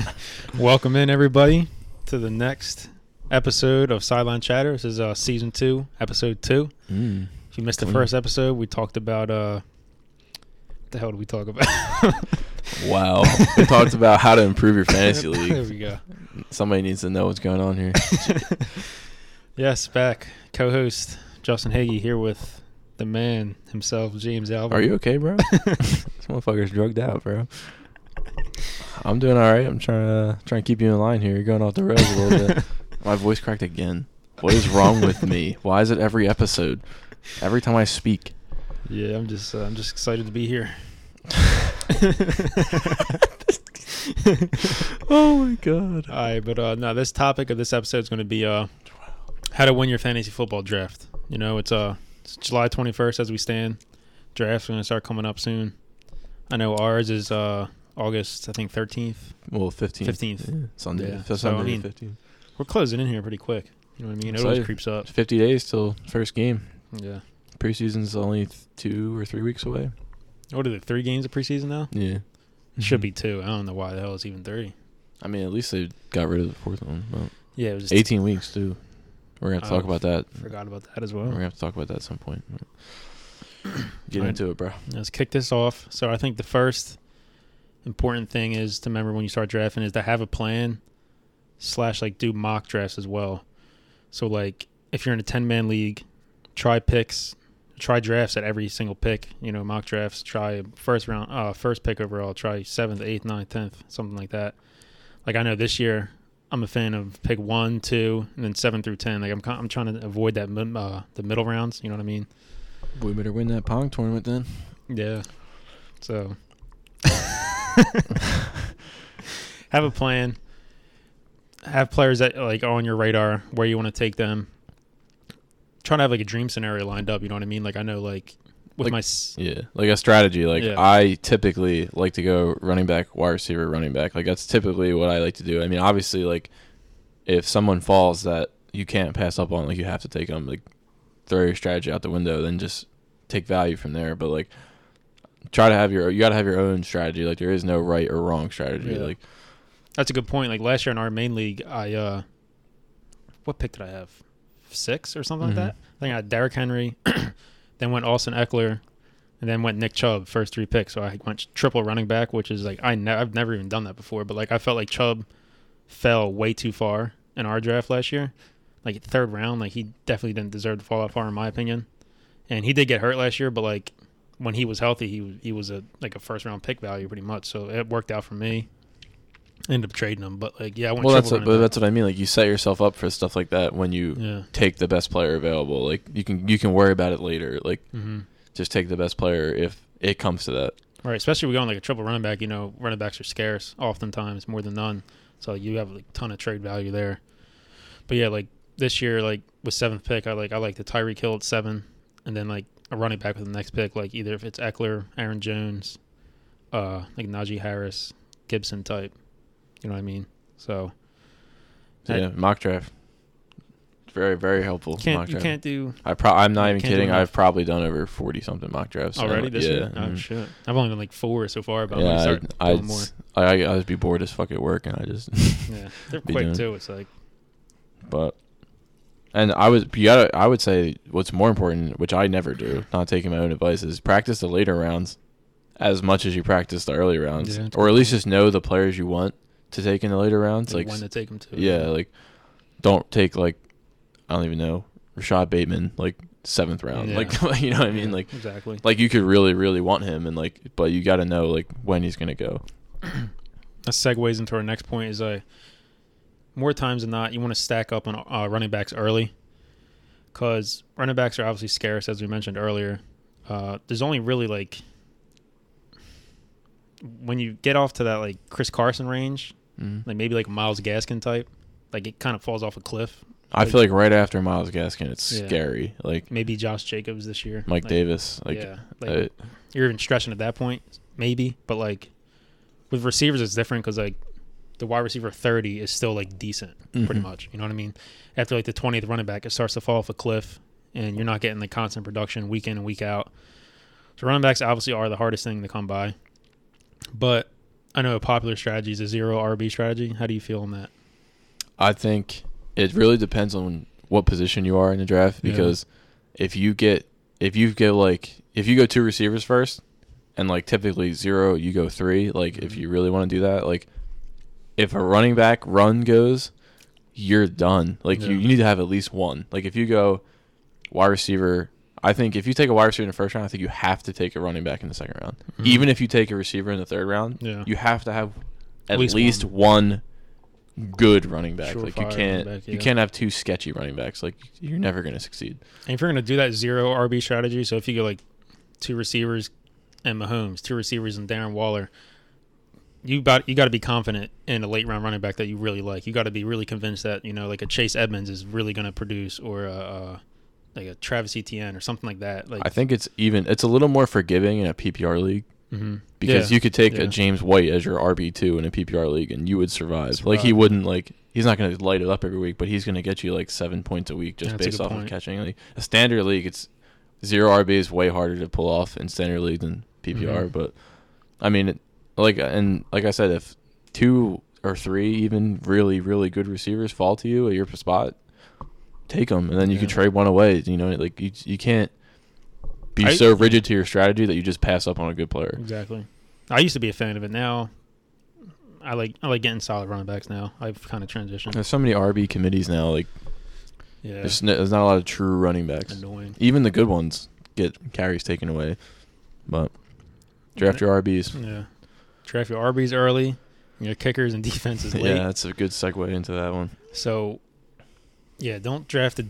Welcome in, everybody, to the next episode of Sideline Chatter. This is uh, season two, episode two. Mm. If you missed the Clean. first episode, we talked about uh, what the hell did we talk about? Wow. we talked about how to improve your fantasy league. there we go. Somebody needs to know what's going on here. yes, back co-host Justin Hagee here with the man himself, James Alvin. Are you okay, bro? this motherfucker's drugged out, bro. I'm doing all right. I'm trying to trying to keep you in line here. You're going off the rails a little bit. My voice cracked again. What is wrong with me? Why is it every episode? Every time I speak. Yeah, I'm just uh, I'm just excited to be here. oh my god. All right, but uh, no, this topic of this episode is going to be uh, how to win your fantasy football draft. You know, it's uh, it's July 21st as we stand. Draft's are going to start coming up soon. I know ours is uh, August, I think 13th. Well, 15th. 15th. Yeah, Sunday. Yeah. So So, I Sunday mean, 15th. We're closing in here pretty quick. You know what I mean? It always creeps up. 50 days till first game. Yeah. Preseason's only th- two or three weeks away. What are the three games of preseason now? Yeah. It should Mhm. be two. I don't know why the hell it's even three. I mean, at least they got rid of the fourth one. Well, Yeah, it was just 18 weeks too. We're gonna have to talk Oh, about that. Forgot about that as We're well. gonna have to talk about that at some point. Get Alright. into it, bro. Let's kick this off. So I think the first important thing is to remember when you start drafting is to have a plan slash like do mock drafts as well. So like if you're in a ten man league, try picks, try drafts at every single pick. You know, mock drafts. Try first round, uh, first pick overall. Try seventh, eighth, ninth, tenth, something like that. Like I know this year, I'm a fan of pick one, two, and then seven through ten. Like I'm, I'm trying to avoid that uh, the middle rounds. You know what I mean? We better win that Pong tournament then. Yeah. So have a plan. Have players that like are on your radar where you want to take them. Try to have like a dream scenario lined up. You know what I mean? Like I know like with Like- my s- Yeah, like a strategy. Like Yeah. I typically like to go running back, wide receiver, running back. Like that's typically what I like to do. I mean, obviously, like if someone falls that you can't pass up on, like you have to take them. Like throw your strategy out the window, then just take value from there. But like try to have your you got to have your own strategy. Like there is no right or wrong strategy. Yeah. Like that's a good point. Like last year in our main league, I uh, what pick did I have? Six or something Mhm. like that. I think I had Derrick Henry, then went Austin Ekeler, and then went Nick Chubb first three picks. So I went triple running back, which is like I ne- I've never even done that before. But like I felt like Chubb fell way too far in our draft last year. Like third round, like he definitely didn't deserve to fall that far in my opinion. And he did get hurt last year, but like when he was healthy, he was- he was a like a first round pick value pretty much. So it worked out for me. Ended up trading him, but like yeah, I went well, that's what, but that's what I mean. Like you set yourself up for stuff like that when you yeah. take the best player available. Like you can you can worry about it later. Like Mm-hmm. just take the best player if it comes to that. Right, especially we go on like a triple running back. You know, running backs are scarce, oftentimes more than none. So you have like a ton of trade value there. But yeah, like this year, like with seventh pick, I like I like the Tyreek Hill at seven, and then like a running back with the next pick, like either if it's Ekeler, Aaron Jones, uh, like Najee Harris, Gibson type. You know what I mean? So So, yeah, mock draft. Very very helpful. can't mock you draft. can't do I pro- I'm not even kidding. I've probably done over forty something mock drafts already this yeah, year. Oh mhm. shit! I've only done like four so far, but I'm yeah, gonna start I, doing more. I, I I would be bored as fuck at work, and I just. Yeah, they're quick doing- too. It's like but, and I was you gotta. I would say what's more important, which I never do, not taking my own advice, is practice the later rounds as much as you practice the early rounds, Yeah, or at least just know the players you want to take in the later rounds. like Like when to take them to. Yeah, like don't take like I don't even know Rashod Bateman like seventh round. Yeah. Like you know what I mean? Yeah, Like exactly. like you could really really want him and like but you got to know like when he's gonna go. that segues into our next point is uh, more times than not you want to stack up on uh, running backs early because running backs are obviously scarce as we mentioned earlier uh, there's only really like when you get off to that like chris carson range Mm. like maybe like myles gaskin type like it kind of falls off a cliff I feel like right after Myles Gaskin, it's Yeah. scary. Like maybe josh jacobs this year Mike Like, Davis, like yeah like uh, you're even stretching at that point, maybe. But like with receivers, it's different because like the wide receiver 30 is still like decent, pretty Mhm. much. You know what I mean? After like the 20th running back, it starts to fall off a cliff, and you're not getting the constant production week in and week out. So running backs obviously are the hardest thing to come by. But I know a popular strategy is a zero RB strategy. How do you feel on that? I think it really depends on what position you are in the draft Yeah. because if you get if you get like if you go two receivers first and like typically zero you go three like if Mhm. you really want to do that like if a running back run goes you're done like you, Yeah. you need to have at least one like if you go wide receiver I think if you take a wide receiver in the first round I think you have to take a running back in the second round Mhm. even if you take a receiver in the third round Yeah. you have to have at least least, one. good running back. like you can't back, you can't have two sketchy running backs. Like you're never going to succeed. And if you're going to do that zero RB strategy, so if you go like two receivers and Mahomes, two receivers and Darren Waller, you got you got to be confident in a late round running back that you really like. You got to be really convinced that you know like a Chase Edmonds is really going to produce, or a, uh like a Travis Etienne or something like that. Like I think it's even it's a little more forgiving in a PPR league mhm. because Yeah. you could take Yeah. a James White as your RB two in a PPR league and you would survive. Survive. Like he wouldn't like he's not going to light it up every week, but he's going to get you like seven points a week just That's based off of point. catching. Like a standard league, it's zero RB is way harder to pull off in standard league than PPR. Mhm. But I mean, it, like and like I said, if two or three even really really good receivers fall to you at your spot, take them, and then you can trade one away. You know, like you you can't be I- so rigid to your strategy that you just pass up on a good player. exactly. I used to be a fan of it. Now I like I like getting solid running backs. Now I've kind of transitioned. There's so many RB committees now. Like Yeah, there's, no, there's not a lot of true running backs. annoying. Even the good ones get carries taken away. But draft your RBs. Yeah. Draft your RBs early, your kickers and defenses late. Yeah, that's a good segue into that one. So, yeah, don't draft the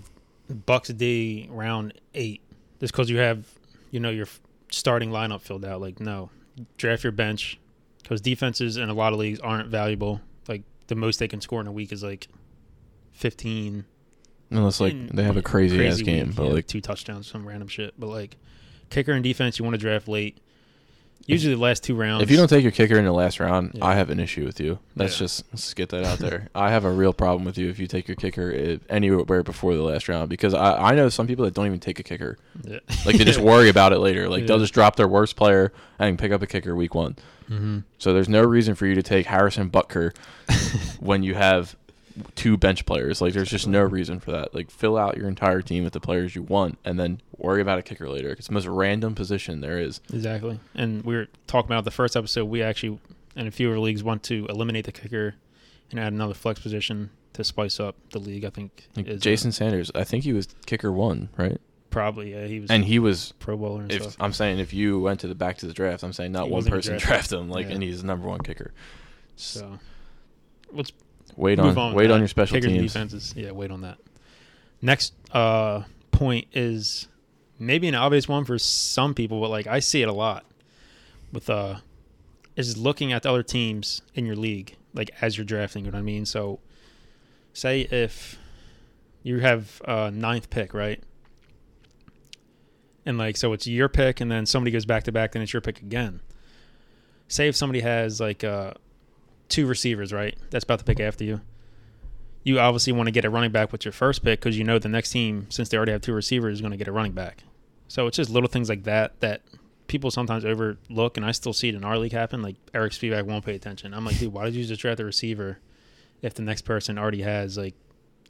Bucs D round eight just because you have, you know, your starting lineup filled out. Like, no, draft your bench because defenses in a lot of leagues aren't valuable. Like, the most they can score in a week is like 15. Unless like in- they have a crazy, ass game, week, but yeah, like two touchdowns, some random shit. But like, kicker and defense, you want to draft late. Usually the last two rounds. if you don't take your kicker in the last round, Yeah. I have an issue with you. Let's Yeah. just let's get that out there. I have a real problem with you if you take your kicker anywhere before the last round because I, I know some people that don't even take a kicker. Yeah. Like they just worry about it later. Like they'll just drop their worst player and pick up a kicker week one. hmm So there's no reason for you to take Harrison Butker when you have two bench players. Like there's just no reason for that. Like fill out your entire team with the players you want, and then worry about a kicker later. It's the most random position there is. Exactly. And we were talking about the first episode. We actually, in a few of our leagues, want to eliminate the kicker and add another flex position to spice up the league. I think Like uh, Jason Sanders, I think he was kicker one, right? probably yeah he was And he was. Pro Bowler and If stuff. I'm saying if you went to the back to the draft, I'm saying not He one person drafted. him. Like, Yeah. and he's the number one kicker. So let's Wait on, on. wait that. on your special Kickers teams. defenses. Yeah, wait on that. Next uh, point is maybe an obvious one for some people, but like I see it a lot with uh is looking at the other teams in your league, like as you're drafting. You know what I mean? So, say if you have uh, ninth pick, right? And like so, it's your pick, and then somebody goes back to back, then it's your pick again. Say if somebody has like uh, two receivers, right? That's about to pick after you. You obviously want to get a running back with your first pick because you know the next team, since they already have two receivers, is going to get a running back. So it's just little things like that that people sometimes overlook, and I still see it in our league happen. Like Eric Spivak won't pay attention. I'm like, dude, why did you just draft the receiver if the next person already has like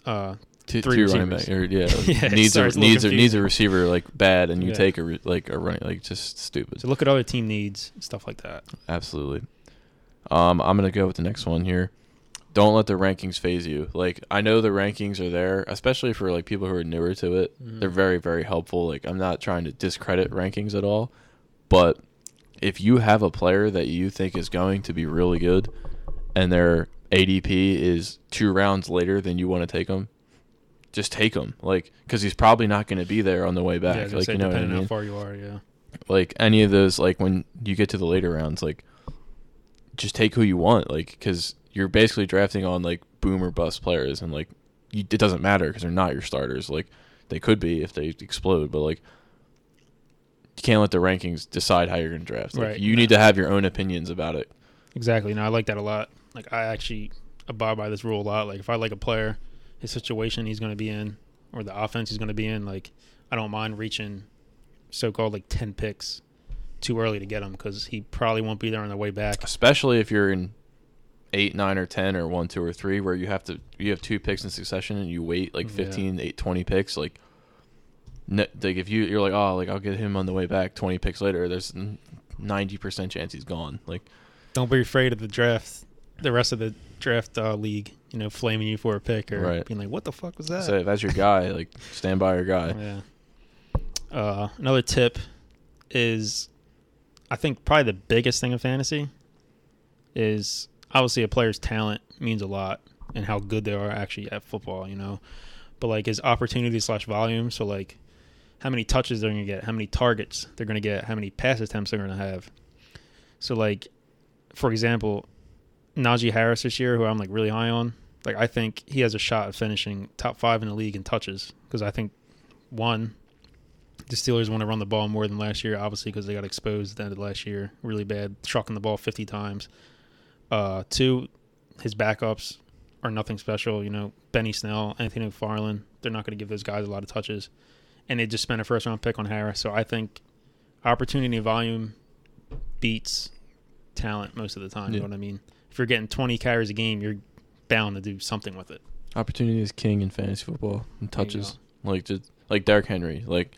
uh Two, Three two running back, or yeah, Yeah, needs a it's a little needs a, needs a receiver like bad, and you Yeah. take a re, like a running like just stupid. so look at other team needs stuff like that. Absolutely. Um, I'm gonna go with the next one here. Don't let the rankings phase you. Like I know the rankings are there, especially for like people who are newer to it. Mhm. They're very very helpful. Like I'm not trying to discredit rankings at all, but if you have a player that you think is going to be really good, and their ADP is two rounds later than you want to take them, just take him. Like because he's probably not going to be there on the way back. gonna like say, you know what I depending mean how far you are, yeah. like any of those like when you get to the later rounds like just take who you want like because you're basically drafting on like boom or bust players and like you, it doesn't matter because they're not your starters like they could be if they explode but like you can't let the rankings decide how you're going to draft like, Right. you need to have your own opinions about it Exactly. No, I like that a lot. Like I actually abide by this rule a lot. Like if I like a player, his situation he's going to be in, or the offense he's going to be in, like I don't mind reaching so-called like ten picks too early to get him because he probably won't be there on the way back. especially if you're in eight, nine, or ten, or one, two, or three, where you have to you have two picks in succession and you wait like Yeah. 15, 8, 20 picks. Like, ne- like if you you're like, oh, like I'll get him on the way back. Twenty picks later, there's ninety percent chance he's gone. Like, Don't be afraid of the draft, the rest of the draft uh, league. You know, flaming you for a pick or Right. being like, "What the fuck was that?" so if that's your guy, like stand by your guy. Yeah. Uh, another tip is, I think probably the biggest thing of fantasy is obviously a player's talent means a lot and how good they are actually at football, you know. But like his opportunity slash volume, so like how many touches they're gonna get, how many targets they're gonna get, how many pass attempts they're gonna have. So like, for example, Najee Harris this year, who I'm like really high on, like I think he has a shot at finishing top five in the league in touches because I think one, the Steelers want to run the ball more than last year, obviously because they got exposed at the end of last year really bad, trucking the ball 50 times. Uh, two, his backups are nothing special. You know, Benny Snell, Anthony McFarland, they're not going to give those guys a lot of touches, and they just spent a first round pick on Harris. So I think opportunity volume beats talent most of the time. You know what I mean? If you're getting 20 carries a game, you're bound to do something with it. Opportunity is king in fantasy football and touches. Like just like Derrick Henry, like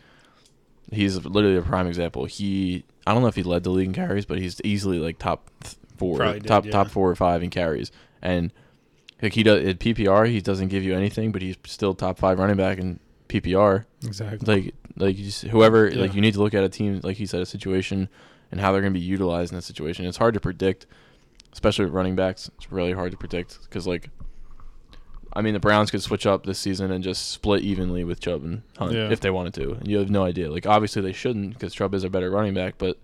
he's literally a prime example. He I don't know if he led the league in carries, but he's easily like top th- four, did, top yeah. top four or five in carries. And like he does at PPR, he doesn't give you anything, but he's still top five running back in PPR. Exactly. Like like you just, whoever Yeah. like you need to look at a team like he said a situation and how they're going to be utilized in that situation. It's hard to predict, especially with running backs. It's really hard to predict because like. I mean, the Browns could switch up this season and just split evenly with Chubb and Hunt Yeah. if they wanted to, and you have no idea. Like, obviously they shouldn't because Chubb is a better running back, but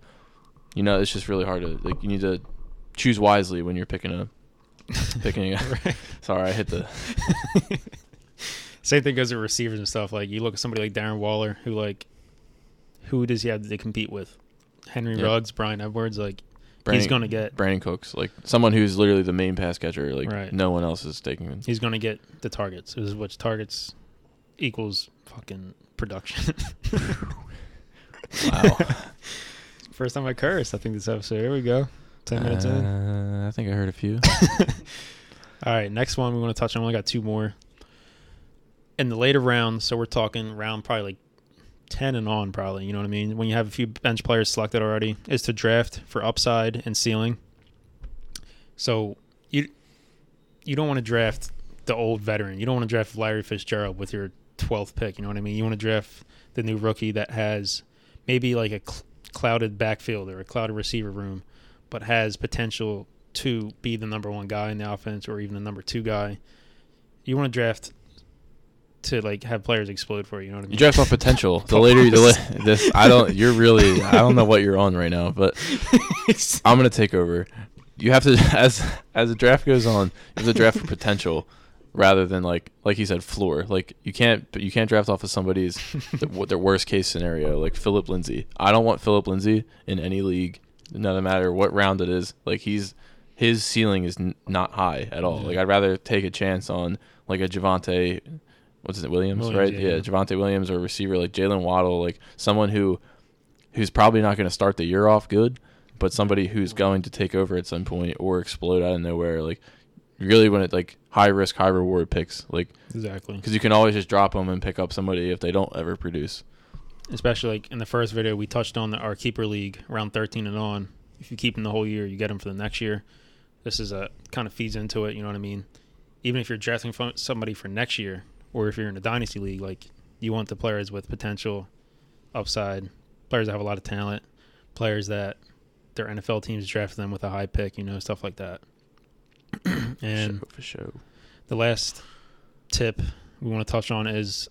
you know it's just really hard to like. You need to choose wisely when you're picking a picking. A, Right. sorry, I hit the. Same thing goes with receivers and stuff. Like you look at somebody like Darren Waller, who like, who does he have to compete with? Henry Yeah. Ruggs, Bryan Edwards. Like Brandon, he's gonna get Brandin Cooks, like someone who's literally the main pass catcher. Like Right. no one else is taking him. he's gonna get the targets. Which targets equals fucking production. Wow. First time I curse. I think this episode. Here we go. Ten minutes in. Uh, I think I heard a few. All right, next one we want to touch on. We only got two more. In the later rounds, so we're talking round probably like ten and on, probably. You know what I mean? When you have a few bench players selected already, is to draft for upside and ceiling. So you you don't want to draft the old veteran. You don't want to draft Larry Fitzgerald with your twelfth pick. You know what I mean? You want to draft the new rookie that has maybe like a cl- clouded backfield or a clouded receiver room, but has potential to be the number one guy in the offense or even the number two guy. You want to draft to like have players explode for you. You know what I mean? You draft off potential. The later, la- this I don't. You're really. I don't know what you're on right now, but I'm gonna take over. You have to as as the draft goes on. You have to draft for potential rather than like like you said floor. Like you can't you can't draft off of somebody's their worst case scenario. Like Phillip Lindsay. I don't want Phillip Lindsay in any league, no matter what round it is. Like he's his ceiling is n- not high at all. Yeah. Like I'd rather take a chance on like a Javonte. What's it, Williams, Williams, right? yeah, Yeah, yeah. Javonte Williams or a receiver like Jaylen Waddle, like someone who who's probably not going to start the year off good, but somebody who's going to take over at some point or explode out of nowhere. Like really when it like high risk, high reward picks, like exactly. because you can always just drop them and pick up somebody if they don't ever produce. Especially like in the first video, we touched on the, our keeper league around 13 and on. If you keep them the whole year, you get them for the next year. This is a kind of feeds into it. You know what I mean? Even if you're drafting somebody for next year, or if you're in a dynasty league, like you want the players with potential, upside, players that have a lot of talent, players that their NFL teams draft them with a high pick. You know, stuff like that. and Show for sure. the last tip we want to touch on is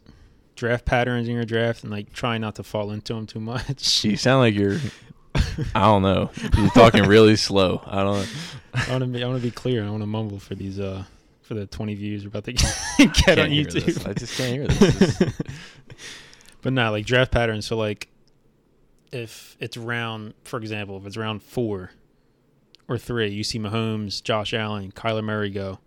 draft patterns in your draft and like try not to fall into them too much. You sound like you're. I don't know. You're talking really slow. I don't. know. I want to be I want to be clear. I want to mumble for these uh for the 20 views we're about to get Can't on. YouTube. I just can't hear this. but not like draft patterns. So like if it's round, for example, if it's round four or three, you see Mahomes, Josh Allen, Kyler Murray go,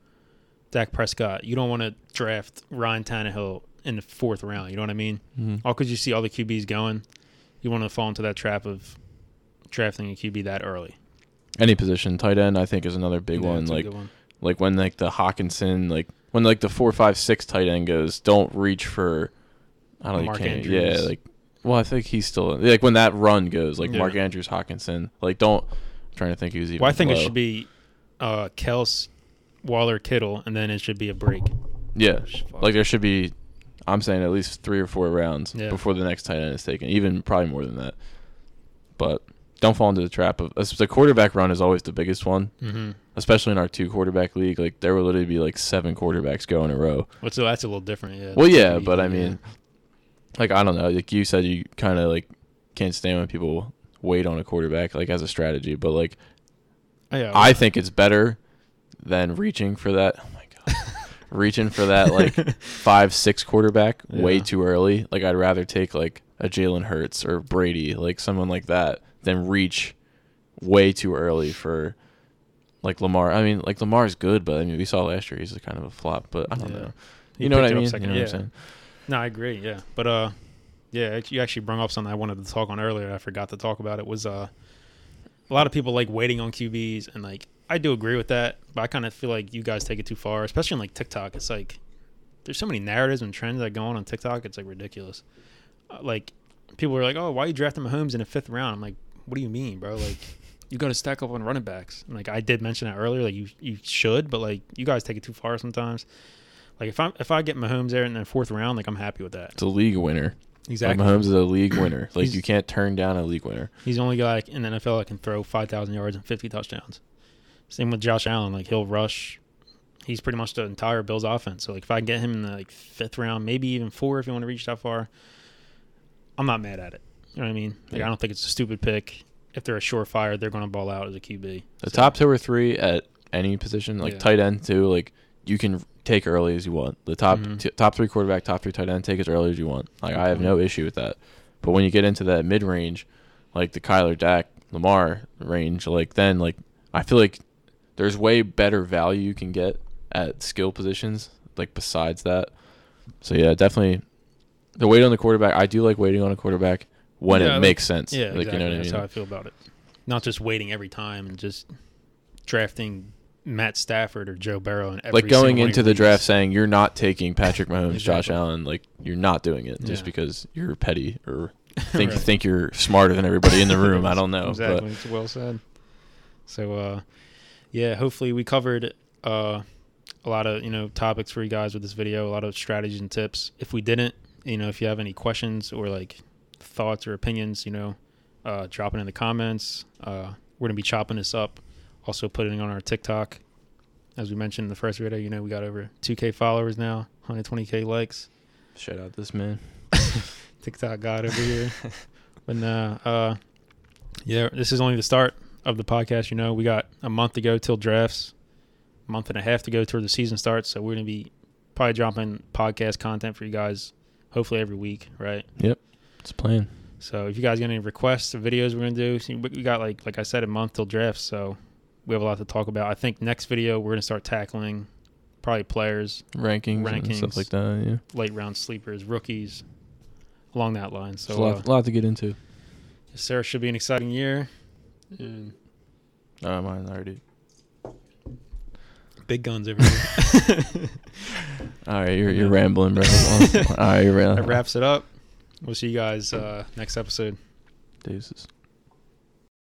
Dak Prescott. You don't want to draft Ryan Tannehill in the fourth round. You know what I mean? Mhm. all because you see all the QBs going, you want to fall into that trap of drafting a QB that early. Any position, tight end, I think is another big Yeah, one. Like one. like when like the Hockenson, like when like the four, five, six tight end goes, don't reach for. I don't know. Mark you can't. Andrews. Yeah, like. Well, I think he's still like when that run goes, like Yeah. Mark Andrews, Hockenson. Like, don't. I'm trying to think who's even. Well, I think it should be uh, Kels, Waller, Kittle, and then it should be a break. Yeah, Fuck. like there should be. I'm saying at least three or four rounds Yeah. before the next tight end is taken, even probably more than that. But don't fall into the trap of the quarterback run is always the biggest one, Mm-hmm. especially in our two quarterback league. Like there will literally be like seven quarterbacks go in a row. Well, so that's a little different. Yeah. Well, yeah, but I yeah. mean, like I don't know. Like you said, you kind of like can't stand when people wait on a quarterback like as a strategy, but like Oh, yeah, I think it's better than reaching for that. Reaching for that like five six quarterback way too early. Like I'd rather take like a Jalen Hurts or Brady, like someone like that, than reach way too early for like Lamar. I mean, like Lamar's good, but I mean we saw last year he's a kind of a flop. But I don't Yeah. know. You know what I mean? You know what. I'm saying? No, I agree. Yeah, but uh, yeah, you actually brought up something I wanted to talk on earlier. I forgot to talk about it. Was uh, a lot of people like waiting on QBs, and like I do agree with that, but I kind of feel like you guys take it too far, especially on like TikTok. It's like there's so many narratives and trends that go on on TikTok. It's like ridiculous. Uh, like people are like, "Oh, why are you drafting Mahomes in the fifth round?" I'm like, "What do you mean, bro? Like." You got to stack up on running backs. And, like I did mention that earlier, like you you should, but like you guys take it too far sometimes. Like if I am if I get Mahomes there in the fourth round, like I'm happy with that. It's a league winner. Exactly. Like Mahomes is a league winner. Like He's- you can't turn down a league winner. He's the only guy in the NFL that can throw 5,000 yards and 50 touchdowns. Same with Josh Allen. Like he'll rush. He's pretty much the entire Bills offense. So like if I get him in the like fifth round, maybe even four if you want to reach that far, I'm not mad at it. You know what I mean? Like Yeah. I don't think it's a stupid pick. If they're a surefire, they're going to ball out as a QB. The So- top two or three at any position, like Yeah. tight end too, like you can take early as you want. The top Mhm. t- top three quarterback, top three tight end, take as early as you want. Like I have Mhm. no issue with that. But when you get into that mid range, like the Kyler, Dak, Lamar range, like then like I feel like there's way better value you can get at skill positions. Like besides that, so yeah, definitely the wait on the quarterback. I do like waiting on a quarterback when Yeah, it like- makes sense. Yeah, like exactly. you know what I That's mean. how I feel about it. Not just waiting every time and just drafting Matt Stafford or Joe Burrow and like going single one of into the leagues. draft saying you're not taking Patrick Mahomes, Josh Allen, like you're not doing it just Yeah. because you're petty or think Right. think you're smarter than everybody in the room. I don't know, exactly. It's well said. So, uh, yeah, hopefully we covered uh, a lot of you know topics for you guys with this video, a lot of strategies and tips. If we didn't, you know, if you have any questions or like thoughts or opinions, you know, uh, drop it in the comments. Uh, we're gonna be chopping this up, also putting it on our TikTok. As we mentioned in the first video, you know, we got over 2K followers now, 120K likes. shout out this man. TikTok god over here. but nah, uh, yeah, this is only the start of the podcast. You know, we got a month to go till drafts, a month and a half to go till the season starts. So we're gonna be probably dropping podcast content for you guys, hopefully every week, right? Yep, it's a plan. So if you guys got any requests of videos we're gonna do, see, we got like like I said a month till drafts, so we have a lot to talk about. I think next video we're gonna start tackling probably players, Rankings, Rankings. stuff like that. Yeah, late round sleepers, rookies, along that line. so a uh, lot, lot to get into. Sarah should be an exciting year. And Oh, mine already. big guns over here. All right, you're you're rambling, bro. All right, you're that wraps it up. We'll see you guys uh, next episode. Deuces.